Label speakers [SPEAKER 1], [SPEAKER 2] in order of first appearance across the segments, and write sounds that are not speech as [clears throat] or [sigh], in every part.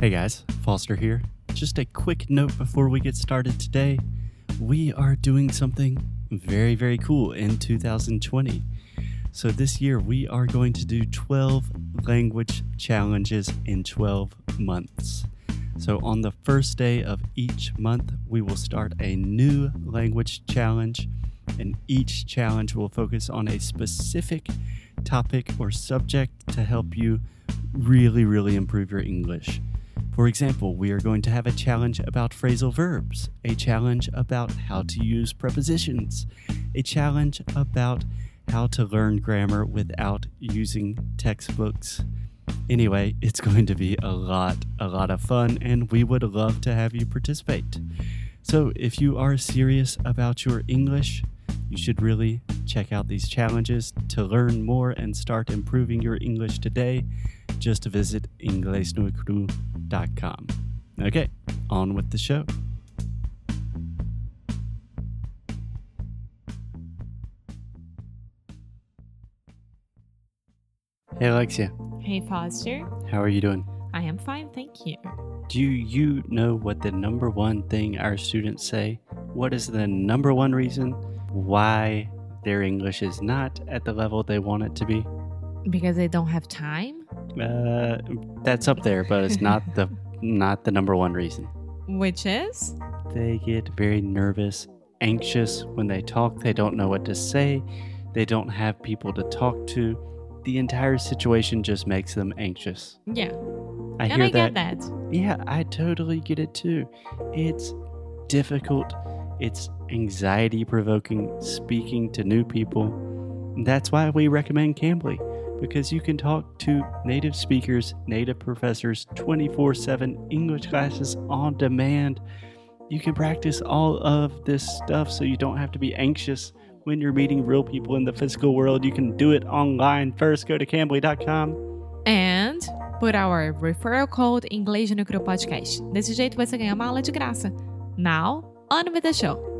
[SPEAKER 1] Hey guys, Foster here. Just a quick note before we get started today. We are doing something very, very cool in 2020. So, this year we are going to do 12 language challenges in 12 months. So, on the first day of each month, we will start a new language challenge, and each challenge will focus on a specific topic or subject to help you really, really improve your English. For example, we are going to have a challenge about phrasal verbs, a challenge about how to use prepositions, a challenge about how to learn grammar without using textbooks. Anyway, it's going to be a lot, a lot of fun, and we would love to have you participate. So, if you are serious about your English, you should really check out these challenges to learn more and start improving your English today. Just visit inglesnuecru.com. Okay, on with the show. Hey Alexia,
[SPEAKER 2] Hey Foster,
[SPEAKER 1] how are you doing?
[SPEAKER 2] I am fine, thank you.
[SPEAKER 1] Do you know what the number one thing our students say? What is the number one reason why their English is not at the level they want it to be?
[SPEAKER 2] Because they don't have time?
[SPEAKER 1] Uh, that's up there, but it's not the [laughs] not the number one reason.
[SPEAKER 2] Which is?
[SPEAKER 1] They get very nervous, anxious when they talk. They don't know what to say. They don't have people to talk to. The entire situation just makes them anxious.
[SPEAKER 2] Yeah.
[SPEAKER 1] I
[SPEAKER 2] and
[SPEAKER 1] hear
[SPEAKER 2] I
[SPEAKER 1] that.
[SPEAKER 2] get that.
[SPEAKER 1] Yeah, I totally get it too. It's difficult, it's anxiety provoking speaking to new people. That's why we recommend Cambly, because you can talk to native speakers, native professors, 24 7 English classes on demand. You can practice all of this stuff so you don't have to be anxious when you're meeting real people in the physical world. You can do it online. First, go to cambly.com.
[SPEAKER 2] And put our referral code Inglês no Podcast. Desse jeito você ganha uma aula de graça. Now, on with the show.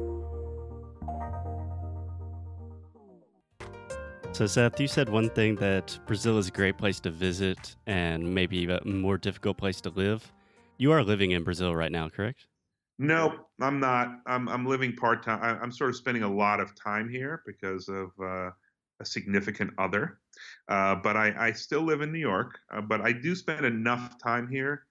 [SPEAKER 1] So, Seth, you said one thing that Brazil is a great place to visit and maybe a more difficult place to live. You are living in Brazil right now, correct?
[SPEAKER 3] No, I'm not. I'm I'm living part time. I'm sort of spending a lot of time here because of uh, a significant other. Uh, but I, I still live in New York. Uh, but I do spend enough time here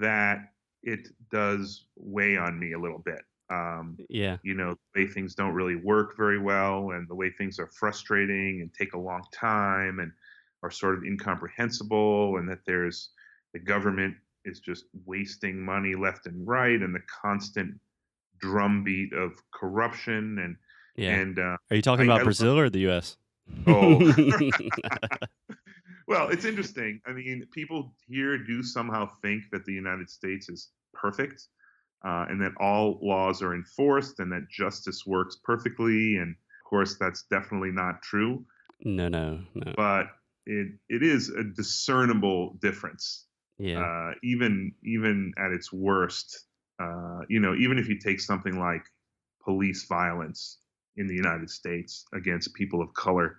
[SPEAKER 3] that it does weigh on me a little bit. Um,
[SPEAKER 1] Yeah.
[SPEAKER 3] you know, the way things don't really work very well, and the way things are frustrating and take a long time and are sort of incomprehensible, and that there's the government is just wasting money left and right, and the constant drumbeat of corruption and
[SPEAKER 1] Yeah.
[SPEAKER 3] and uh,
[SPEAKER 1] are you talking
[SPEAKER 3] I-
[SPEAKER 1] about
[SPEAKER 3] I-
[SPEAKER 1] Brazil or the US?
[SPEAKER 3] Oh. [laughs] [laughs] well, it's interesting. I mean, people here do somehow think that the United States is perfect uh, and that all laws are enforced and that justice works perfectly. And of course, that's definitely not true.
[SPEAKER 1] no, no, no.
[SPEAKER 3] But it, it is a discernible difference,
[SPEAKER 1] Yeah.
[SPEAKER 3] uh, even even at its worst. Uh, you know, even if you take something like police violence in the United States against people of color,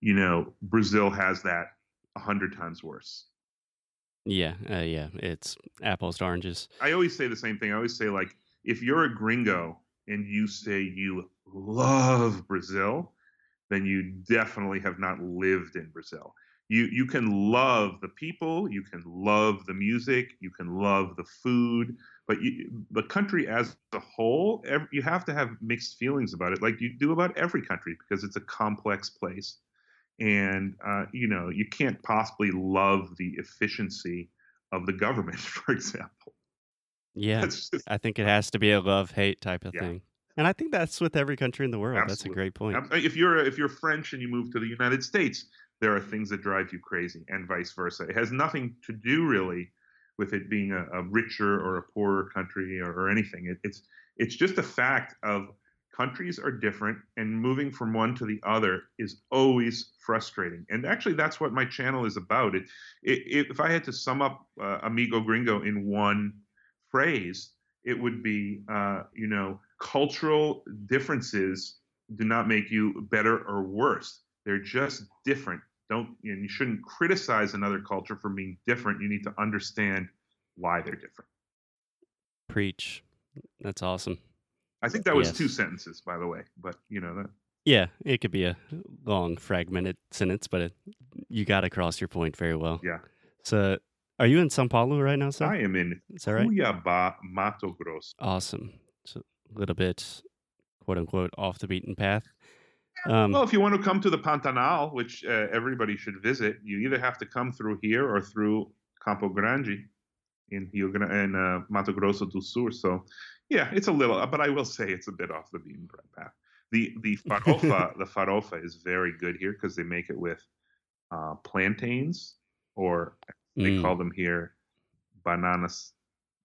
[SPEAKER 3] you know, Brazil has that a hundred times worse.
[SPEAKER 1] Yeah. Uh, yeah. It's apples to oranges.
[SPEAKER 3] I always say the same thing. I always say like, if you're a gringo and you say you love Brazil, then you definitely have not lived in Brazil. You you can love the people, you can love the music, you can love the food, but you, the country as a whole, ev you have to have mixed feelings about it, like you do about every country, because it's a complex place, and uh, you know you can't possibly love the efficiency of the government, [laughs] for example.
[SPEAKER 1] Yeah.
[SPEAKER 3] Just
[SPEAKER 1] I think it has to be a love hate type of
[SPEAKER 3] Yeah.
[SPEAKER 1] thing. And I think that's with every country in the world. That's a great point.
[SPEAKER 3] If you're if you're French and you move to the United States, there are things that drive you crazy, and vice versa. It has nothing to do really with it being a, a richer or a poorer country or, or anything. It, it's it's just a fact of countries are different, and moving from one to the other is always frustrating. And actually, that's what my channel is about. It, it, if I had to sum up uh, Amigo Gringo in one phrase, it would be, uh, you know, cultural differences do not make you better or worse. They're just different. Don't and you shouldn't criticize another culture for being different. You need to understand why they're different.
[SPEAKER 1] Preach. That's awesome.
[SPEAKER 3] I think that was
[SPEAKER 1] Yes.
[SPEAKER 3] two sentences, by the way, but you know that.
[SPEAKER 1] Yeah, it could be a long fragmented sentence, but it, you got across your point very well.
[SPEAKER 3] Yeah.
[SPEAKER 1] So, are you in Sao Paulo right now, sir?
[SPEAKER 3] I am in
[SPEAKER 1] Is that right?
[SPEAKER 3] Cuiabá, Mato Grosso.
[SPEAKER 1] Awesome. So a little bit, quote unquote, off the beaten path. Um,
[SPEAKER 3] Well, if you want to come to the Pantanal, which uh, everybody should visit, you either have to come through here or through Campo Grande in Rio Grande in uh, Mato Grosso do Sul. So, yeah, it's a little, but I will say it's a bit off the beaten path. The the [laughs] farofa the farofa is very good here because they make it with uh, plantains or they
[SPEAKER 1] mm,
[SPEAKER 3] call them here bananas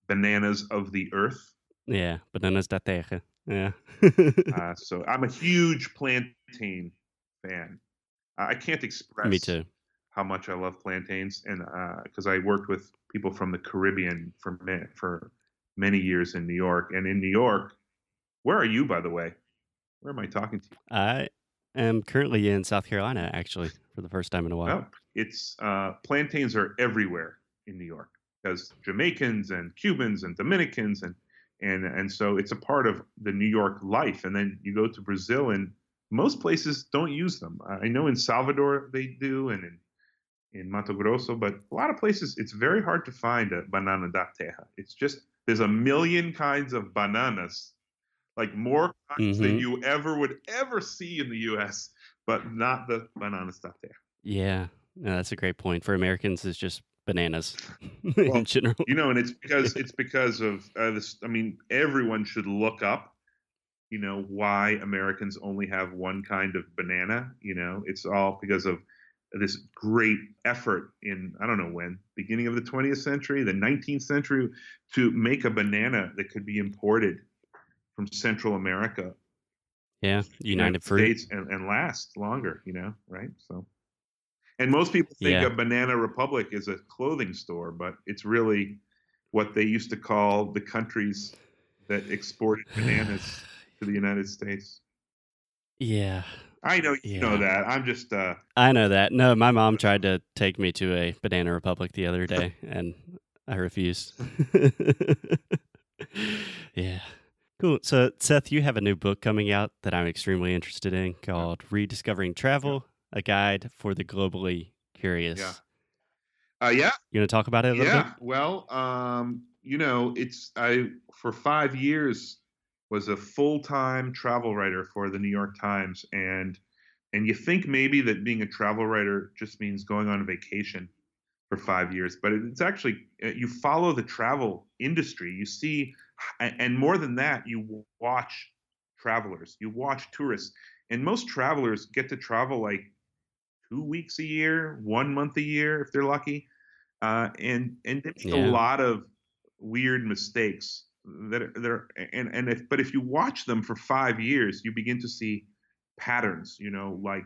[SPEAKER 3] bananas of the earth.
[SPEAKER 1] yeah, bananas da terra. Yeah. [laughs]
[SPEAKER 3] Uh, so I'm a huge plantain fan. I I can't express
[SPEAKER 1] Me too.
[SPEAKER 3] how much I love plantains, and because I worked with people from the Caribbean for for many years in New York, and in New York, where are you, by the way? Where am I talking to you?
[SPEAKER 1] I am currently in South Carolina, actually, for the first time in a while.
[SPEAKER 3] Well, it's uh, plantains are everywhere in New York because Jamaicans and Cubans and Dominicans and and and so it's a part of the New York life. And then you go to Brazil, and most places don't use them. I know in Salvador they do, and in in Mato Grosso, but a lot of places it's very hard to find a banana da terra. It's just there's a million kinds of bananas, like more kinds than
[SPEAKER 1] Mhm.
[SPEAKER 3] you ever would ever see in the U.S., but not the banana stuff there.
[SPEAKER 1] Yeah, no, that's a great point. For Americans, it's just bananas [laughs]
[SPEAKER 3] Well,
[SPEAKER 1] in general.
[SPEAKER 3] you know, and it's [laughs] because it's because of uh, this. I mean, everyone should look up, you know, why Americans only have one kind of banana. You know, it's all because of this great effort in I don't know when, beginning of the 20th century, the 19th century, to make a banana that could be imported from Central America,
[SPEAKER 1] Yeah, United Fruit.
[SPEAKER 3] States, and, and last longer. You know, right? So. And most people think
[SPEAKER 1] Yeah.
[SPEAKER 3] of Banana Republic as a clothing store, but it's really what they used to call the countries that exported bananas [sighs] to the United States.
[SPEAKER 1] Yeah,
[SPEAKER 3] I know you know that. I'm just uh
[SPEAKER 1] I know that. No, my mom tried to take me to a Banana Republic the other day, [laughs] and I refused. [laughs] yeah. Cool. So, Seth, you have a new book coming out that I'm extremely interested in called Rediscovering Travel A Guide for the Globally Curious.
[SPEAKER 3] Yeah. uh yeah,
[SPEAKER 1] You want to talk about it a little
[SPEAKER 3] yeah.
[SPEAKER 1] bit?
[SPEAKER 3] Well, um, you know, it's I for five years was a full time travel writer for the New York Times, and and you think maybe that being a travel writer just means going on vacation for five years, but it's actually uh, you follow the travel industry. You see, and more than that, you watch travelers, you watch tourists, and most travelers get to travel like two weeks a year, one month a year if they're lucky, uh, and and they make
[SPEAKER 1] Yeah.
[SPEAKER 3] a lot of weird mistakes that are, that are and and if but if you watch them for five years, you begin to see patterns. You know, like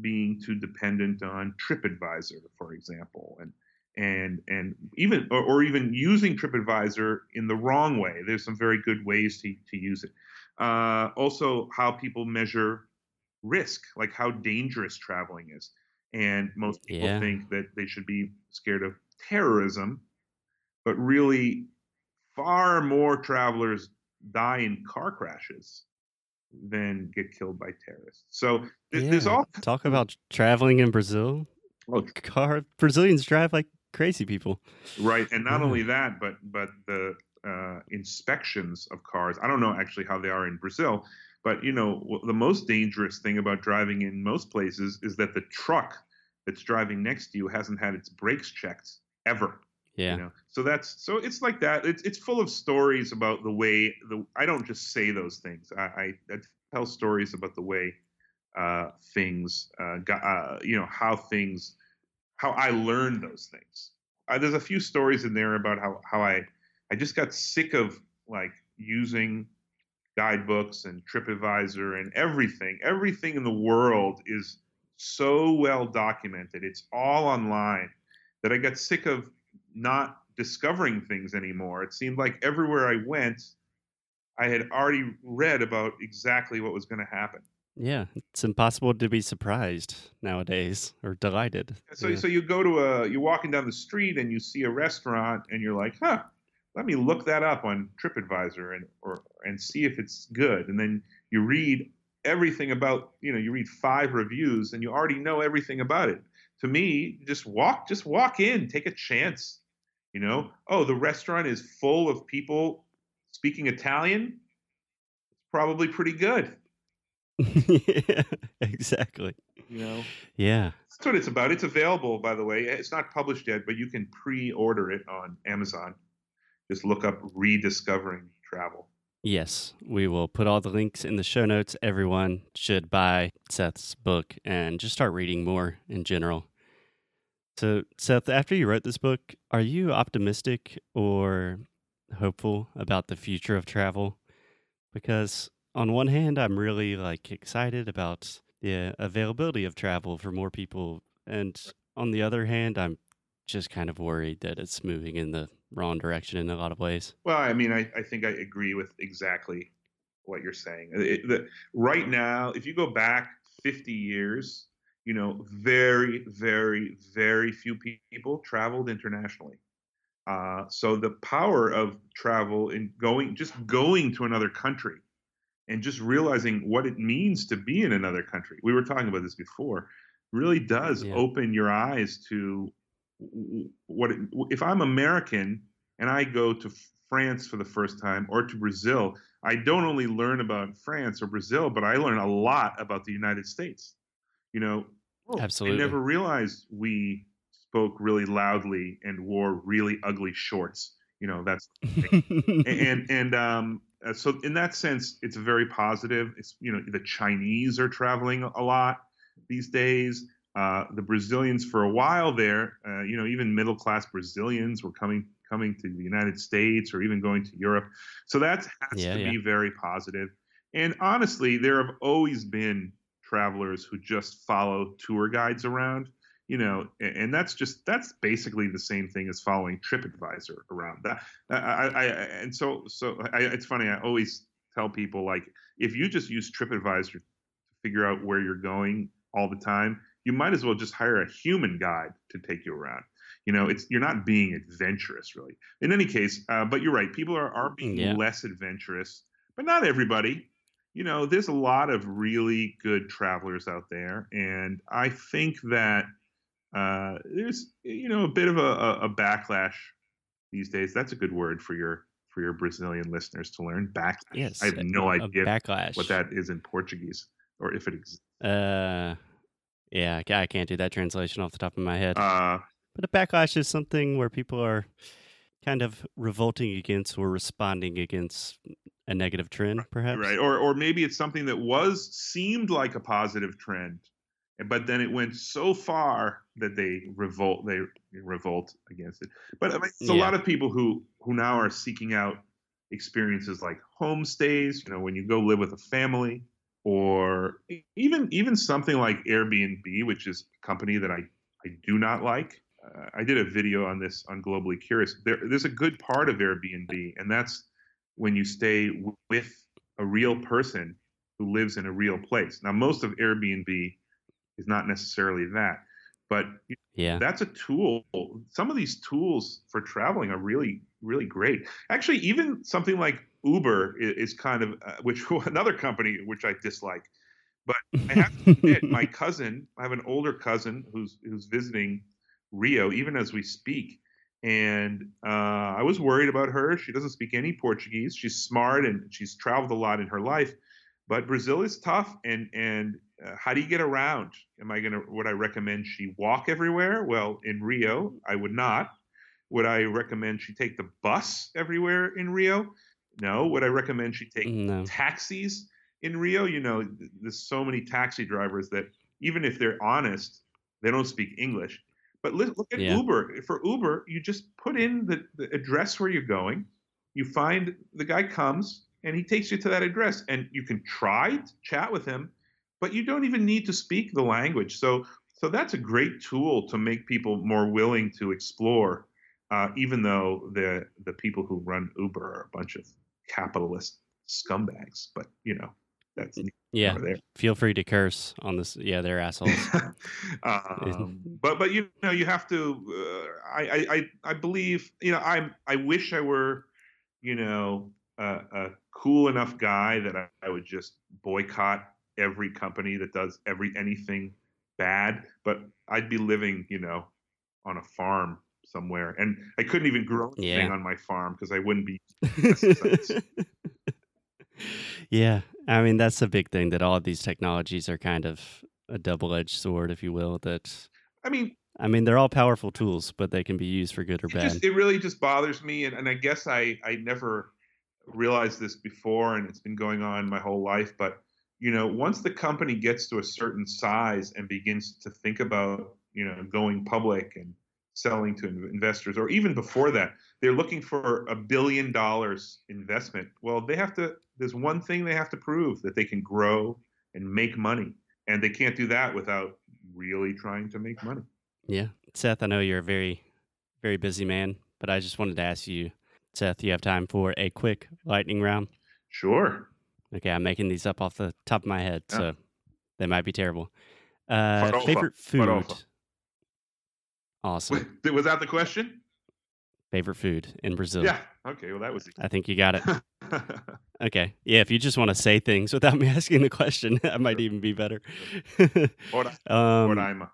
[SPEAKER 3] being too dependent on TripAdvisor, for example, and and and even or, or even using TripAdvisor in the wrong way. There's some very good ways to to use it. Uh, also, how people measure risk, like how dangerous traveling is. And most people
[SPEAKER 1] Yeah.
[SPEAKER 3] think that they should be scared of terrorism, but really, far more travelers die in car crashes than get killed by terrorists. So th- there's all [laughs]
[SPEAKER 1] Talk about traveling in Brazil.
[SPEAKER 3] oh,
[SPEAKER 1] Car Brazilians drive like crazy people.
[SPEAKER 3] Right, and not
[SPEAKER 1] Yeah.
[SPEAKER 3] only that, but but the uh, inspections of cars. I don't know actually how they are in Brazil, but you know the most dangerous thing about driving in most places is that the truck that's driving next to you hasn't had its brakes checked ever.
[SPEAKER 1] Yeah.
[SPEAKER 3] You know, so that's so it's like that. It's it's full of stories about the way the. I don't just say those things. I, I, I tell stories about the way uh, things, uh, got, uh, you know, how things, how I learned those things. Uh, there's a few stories in there about how how I I just got sick of like using guidebooks and TripAdvisor and everything. Everything in the world is so well documented. It's all online that I got sick of not discovering things anymore. It seemed like everywhere I went, I had already read about exactly what was going to happen.
[SPEAKER 1] Yeah, it's impossible to be surprised nowadays or delighted.
[SPEAKER 3] So
[SPEAKER 1] Yeah.
[SPEAKER 3] so you go to a you're walking down the street and you see a restaurant and you're like, huh, let me look that up on TripAdvisor and or and see if it's good. And then you read everything about you know you read five reviews and you already know everything about it. To me, just walk just walk in, take a chance. You know, oh, the restaurant is full of people speaking Italian. It's probably pretty good.
[SPEAKER 1] yeah, [laughs] exactly.
[SPEAKER 3] You know.
[SPEAKER 1] Yeah.
[SPEAKER 3] That's what it's about. It's available, by the way. It's not published yet, but you can pre-order it on Amazon. Just look up "Rediscovering Travel."
[SPEAKER 1] Yes, we will put all the links in the show notes. Everyone should buy Seth's book and just start reading more in general. So, Seth, after you wrote this book, are you optimistic or hopeful about the future of travel? Because on one hand, I'm really like excited about the availability of travel for more people, and on the other hand, I'm just kind of worried that it's moving in the wrong direction in a lot of ways.
[SPEAKER 3] Well, I mean, I, I think I agree with exactly what you're saying. It- the, right now, if you go back 50 years, you know, very, very, very few people traveled internationally. Uh, so the power of travel and going, just going to another country and just realizing what it means to be in another country. We were talking about this before. Really does
[SPEAKER 1] Yeah.
[SPEAKER 3] open your eyes to what it, if I'm American and I go to France for the first time or to Brazil, I don't only learn about France or Brazil, but I learn a lot about the United States. You know, oh,
[SPEAKER 1] Absolutely.
[SPEAKER 3] I never realized we spoke really loudly and wore really ugly shorts. You know, that's [laughs] and and um, uh, so in that sense, it's very positive. It's you know the Chinese are traveling a lot these days. Uh, the Brazilians for a while there, uh, you know, even middle class Brazilians were coming coming to the United States or even going to Europe. So that has
[SPEAKER 1] Yeah,
[SPEAKER 3] to
[SPEAKER 1] yeah.
[SPEAKER 3] be very positive. And honestly, there have always been travelers who just follow tour guides around you know and that's just that's basically the same thing as following tripadvisor around. That i i, I and so so I, it's funny i always tell people like if you just use tripadvisor to figure out where you're going all the time you might as well just hire a human guide to take you around. You know it's you're not being adventurous really. In any case uh, but you're right people are, are being
[SPEAKER 1] Yeah.
[SPEAKER 3] less adventurous but not everybody you know there's a lot of really good travelers out there and i think that uh, there's you know a bit of a, a, a backlash these days. That's a good word for your for your Brazilian listeners to learn. Backlash.
[SPEAKER 1] yes,
[SPEAKER 3] I have no
[SPEAKER 1] a
[SPEAKER 3] idea
[SPEAKER 1] backlash.
[SPEAKER 3] what that is in Portuguese or if it exists.
[SPEAKER 1] Uh, yeah, I I can't do that translation off the top of my head.
[SPEAKER 3] Uh,
[SPEAKER 1] but a backlash is something where people are kind of revolting against or responding against a negative trend, perhaps.
[SPEAKER 3] right, or or maybe it's something that was seemed like a positive trend, but then it went so far that they revolt. They revolt against it. But I mean, there's a
[SPEAKER 1] Yeah.
[SPEAKER 3] lot of people who who now are seeking out experiences like homestays. You know, when you go live with a family, or even even something like Airbnb, which is a company that I I do not like. Uh, I did a video on this on Globally Curious. There, there's a good part of Airbnb, and that's when you stay w- with a real person who lives in a real place. Now, most of Airbnb is not necessarily that, but
[SPEAKER 1] Yeah.
[SPEAKER 3] that's a tool. Some of these tools for traveling are really, really great. Actually, even something like Uber is, is kind of, uh, which [laughs] another company which I dislike. But I have to admit, my [laughs] cousin, I have an older cousin who's who's visiting Rio, even as we speak. And uh, I was worried about her. She doesn't speak any Portuguese. She's smart and she's traveled a lot in her life. But Brazil is tough. And and uh, how do you get around? Am I gonna? Would I recommend she walk everywhere? Well, in Rio, I would not. Would I recommend she take the bus everywhere in Rio? No. Would I recommend she take
[SPEAKER 1] No.
[SPEAKER 3] taxis in Rio? You know, there's so many taxi drivers that even if they're honest, they don't speak English. But look at
[SPEAKER 1] Yeah.
[SPEAKER 3] Uber. For Uber, you just put in the, the address where you're going. You find the guy comes and he takes you to that address, and you can try to chat with him, but you don't even need to speak the language. So, so that's a great tool to make people more willing to explore, uh, even though the the people who run Uber are a bunch of capitalist scumbags. But you know, that's
[SPEAKER 1] Yeah. Feel free to curse on this. Yeah, they're assholes. [laughs]
[SPEAKER 3] um, [laughs] but but you know you have to. Uh, I, I I I believe you know I I wish I were you know a, a cool enough guy that I, I would just boycott every company that does every anything bad. But I'd be living you know on a farm somewhere, and I couldn't even grow anything
[SPEAKER 1] Yeah.
[SPEAKER 3] on my farm because I wouldn't be. [laughs]
[SPEAKER 1] yeah, I mean that's the big thing that all of these technologies are kind of a double-edged sword, if you will. That
[SPEAKER 3] I mean,
[SPEAKER 1] I mean they're all powerful tools, but they can be used for good or
[SPEAKER 3] it
[SPEAKER 1] bad.
[SPEAKER 3] just it really just bothers me and, and i guess i i never realized this before and it's been going on my whole life but you know once the company gets to a certain size and begins to think about you know going public and selling to investors or even before that they're looking for a billion dollars investment well they have to there's one thing they have to prove that they can grow and make money and they can't do that without really trying to make money
[SPEAKER 1] Yeah. Seth, I know you're a very, very busy man, but I just wanted to ask you, Seth, you have time for a quick lightning round?
[SPEAKER 3] sure
[SPEAKER 1] Okay, I'm making these up off the top of my head,
[SPEAKER 3] Yeah.
[SPEAKER 1] so they might be terrible. Uh, favorite food?
[SPEAKER 3] Farofa.
[SPEAKER 1] Awesome. [laughs]
[SPEAKER 3] was that the question
[SPEAKER 1] Favorite food in Brazil?
[SPEAKER 3] Yeah. Okay. Well, that was.
[SPEAKER 1] I think you got it. [laughs] Okay. Yeah, if you just want to say things without me [laughs] asking the question, that might even be better. Um,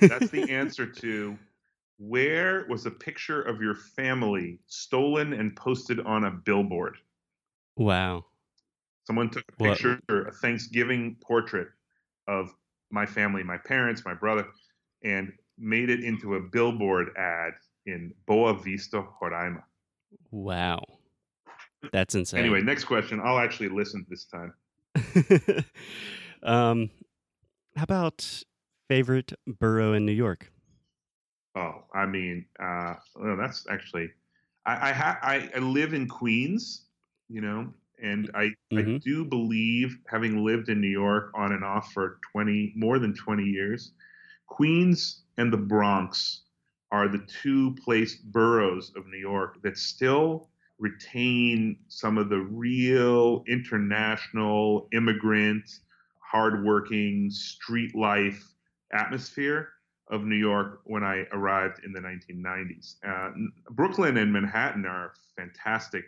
[SPEAKER 3] That's the answer to where was a picture of your family stolen and posted on a billboard?
[SPEAKER 1] wow.
[SPEAKER 3] Someone took a
[SPEAKER 1] What-
[SPEAKER 3] picture, a Thanksgiving portrait of my family, my parents, my brother, and made it into a billboard ad in Boa Vista, Roraima.
[SPEAKER 1] Wow. That's insane.
[SPEAKER 3] Anyway, next question. I'll actually listen this time. [laughs]
[SPEAKER 1] um, how about favorite borough in New York?
[SPEAKER 3] Oh, I mean, uh, well, that's actually, I I, ha- I I live in Queens, you know, and I I
[SPEAKER 1] Mhm.
[SPEAKER 3] do believe, having lived in New York on and off for twenty more than twenty years, Queens and the Bronx are the two place boroughs of New York that still retain some of the real international immigrant, hardworking street life atmosphere of New York when I arrived in the 1990s. Uh, Brooklyn and Manhattan are fantastic.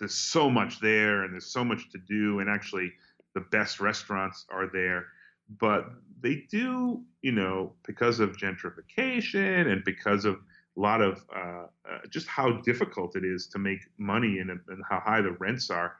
[SPEAKER 3] There's so much there, and there's so much to do, and actually, the best restaurants are there. But they do, you know, because of gentrification and because of a lot of uh, uh, just how difficult it is to make money and, and how high the rents are.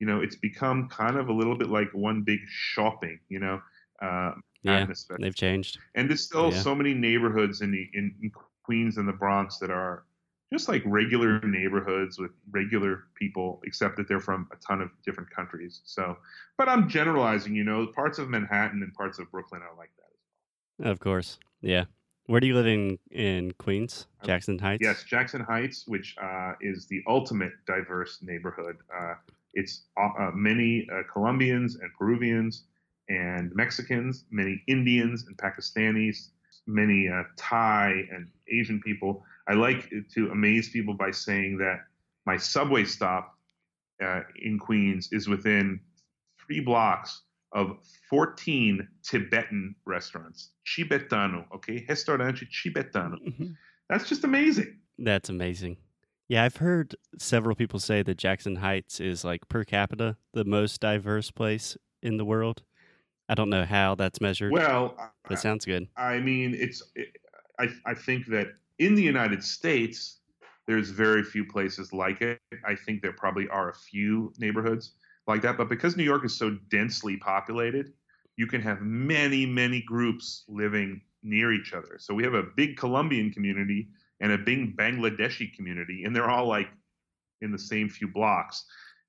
[SPEAKER 3] You know, it's become kind of a little bit like one big shopping. You know, uh,
[SPEAKER 1] Yeah,
[SPEAKER 3] especially.
[SPEAKER 1] they've changed.
[SPEAKER 3] And there's still
[SPEAKER 1] Yeah.
[SPEAKER 3] so many neighborhoods in, the, in in Queens and the Bronx that are just like regular neighborhoods with regular people, except that they're from a ton of different countries. So, but I'm generalizing, you know, parts of Manhattan and parts of Brooklyn are like that. As well.
[SPEAKER 1] Of course. Yeah. Where do you live in in Queens? Jackson Heights.
[SPEAKER 3] Yes, Jackson Heights, which uh, is the ultimate diverse neighborhood. Uh, it's uh, uh, many uh, Colombians and Peruvians and Mexicans, many Indians and Pakistanis, many uh, Thai and Asian people. I like to amaze people by saying that my subway stop uh, in Queens is within three blocks of 14 Tibetan restaurants. Tibetano, okay? Restaurante Tibetano.
[SPEAKER 1] Mhm.
[SPEAKER 3] That's just amazing.
[SPEAKER 1] That's amazing. Yeah, I've heard several people say that Jackson Heights is like per capita the most diverse place in the world. I don't know how that's measured.
[SPEAKER 3] Well,
[SPEAKER 1] it sounds good.
[SPEAKER 3] I mean, it's. I I think that in the United States, there's very few places like it. I think there probably are a few neighborhoods like that, but because New York is so densely populated, you can have many many groups living near each other. So we have a big Colombian community and a big Bangladeshi community, and they're all like in the same few blocks.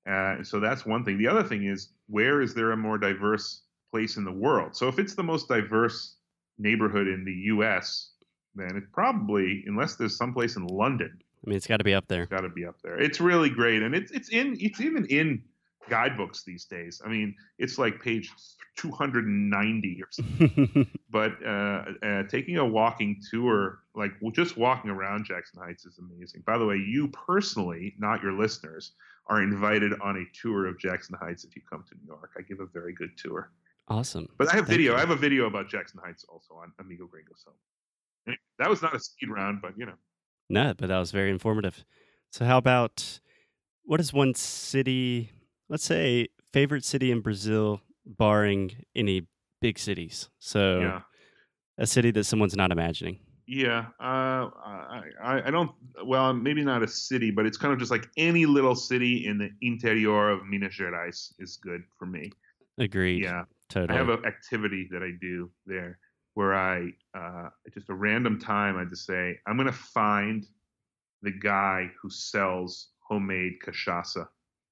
[SPEAKER 3] Uh, so that's one thing. The other thing is, where is there a more diverse place in the world? So if it's the most diverse neighborhood in the U.S., then it probably, unless there's someplace in London,
[SPEAKER 1] I mean, it's got to be up there.
[SPEAKER 3] It's got to be up there. It's really great, and it's it's in it's even in guidebooks these days. I mean, it's like page 290 or something. [laughs] but uh, uh, taking a walking tour, like well, just walking around Jackson Heights, is amazing. By the way, you personally, not your listeners, are invited on a tour of Jackson Heights if you come to New York. I give a very good tour.
[SPEAKER 1] Awesome.
[SPEAKER 3] But I have
[SPEAKER 1] Thank
[SPEAKER 3] video.
[SPEAKER 1] you.
[SPEAKER 3] I have a video about Jackson Heights also on Amigo Gringo. So [clears throat] that was not a speed round, but you know.
[SPEAKER 1] No, but that was very informative. So, how about what is one city, let's say, favorite city in Brazil, barring any big cities? So,
[SPEAKER 3] Yeah.
[SPEAKER 1] a city that someone's not imagining.
[SPEAKER 3] Yeah, uh, I, I I don't. Well, maybe not a city, but it's kind of just like any little city in the interior of Minas Gerais is good for me.
[SPEAKER 1] Agreed.
[SPEAKER 3] Yeah,
[SPEAKER 1] Totally.
[SPEAKER 3] I have an activity that I do there where I uh, just a random time I just say I'm gonna find the guy who sells homemade cachaça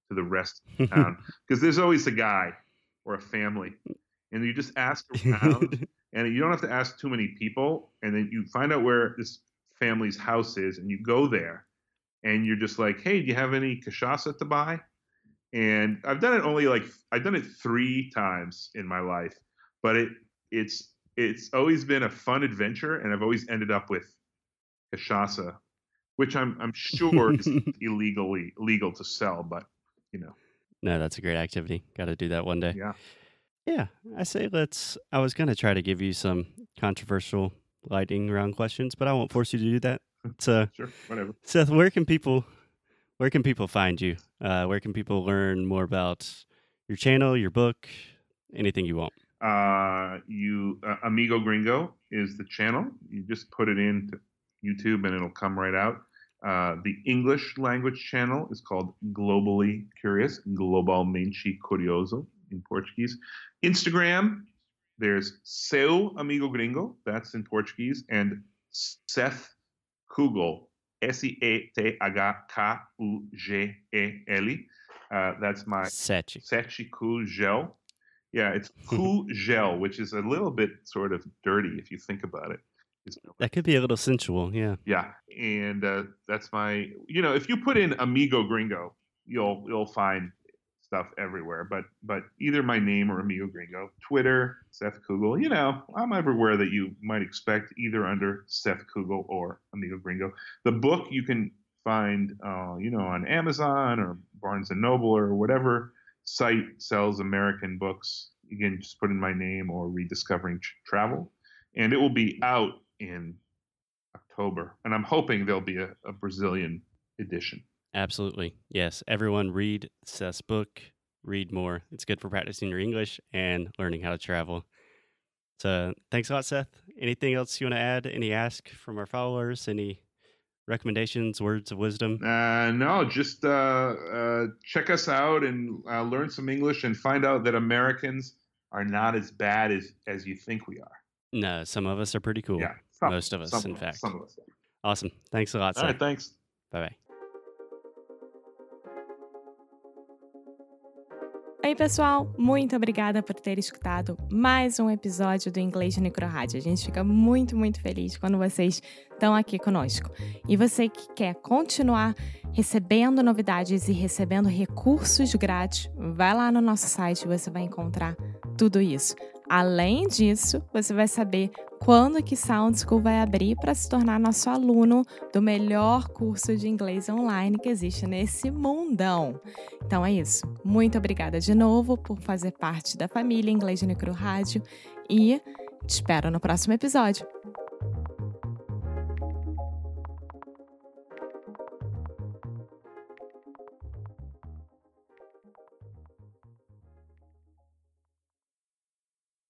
[SPEAKER 3] to the rest of the town. [laughs] Because there's always a guy or a family, and you just ask around [laughs] and you don't have to ask too many people and then you find out where this family's house is and you go there and you're just like hey do you have any cachaça to buy? And i've done it only like i've done it three times in my life but it it's it's always been a fun adventure and i've always ended up with cachaça which i'm i'm sure is [laughs] illegally legal to sell but you know
[SPEAKER 1] no, that's a great activity. Got to do that one day.
[SPEAKER 3] yeah
[SPEAKER 1] Yeah, I say let's. I was going to try to give you some controversial lightning round questions, but I won't force you to do that. [laughs] So,
[SPEAKER 3] sure whatever
[SPEAKER 1] Seth, where can people where can people find you? Uh, where can people learn more about your channel, your book, anything you want?
[SPEAKER 3] Uh, you uh, Amigo Gringo is the channel. You just put it into YouTube and it'll come right out. Uh, the English language channel is called Globally Curious, Globalmente Curioso in Portuguese. Instagram, there's Seu Amigo Gringo, that's in Portuguese, and Seth Kugel, S E A T H K U G E L. Uh, that's my. Sechi Cool Gel. Yeah, it's [laughs] Cool Gel, which is a little bit sort of dirty if you think about it.
[SPEAKER 1] That could be a little sensual. Yeah.
[SPEAKER 3] yeah, and uh, that's my. You know, if you put in Amigo Gringo, you'll you'll find stuff everywhere. But but either my name or Amigo Gringo, Twitter, Seth Kugel. You know, I'm everywhere that you might expect, either under Seth Kugel or Amigo Gringo. The book you can find, uh, you know, on Amazon or Barnes and Noble or whatever site sells American books. Again, just put in my name or Rediscovering Travel, and it will be out in October. And I'm hoping there'll be a, a Brazilian edition.
[SPEAKER 1] Absolutely. Yes. Everyone read Seth's book. Read more. It's good for practicing your English and learning how to travel. So thanks a lot, Seth. Anything else you want to add? Any ask from our followers? Any recommendations, words of wisdom?
[SPEAKER 3] Uh, no, just uh, uh, check us out and uh, learn some English and find out that Americans are not as bad as, as you think we are.
[SPEAKER 1] No, some of us are pretty cool.
[SPEAKER 3] Yeah, some-
[SPEAKER 1] Most of us, in fact.
[SPEAKER 3] Some of us.
[SPEAKER 1] Awesome. Thanks a lot,
[SPEAKER 3] All right, thanks.
[SPEAKER 1] Bye bye.
[SPEAKER 2] Oi, pessoal! Muito obrigada por ter escutado mais um episódio do Inglês no Micro Rádio. A gente fica muito, muito feliz quando vocês estão aqui conosco. E você que quer continuar recebendo novidades e recebendo recursos grátis, vai lá no nosso site e você vai encontrar tudo isso. Além disso, você vai saber quando que Sound School vai abrir para se tornar nosso aluno do melhor curso de inglês online que existe nesse mundão. Então é isso. Muito obrigada de novo por fazer parte da família Inglês no Micro Rádio e te espero no próximo episódio.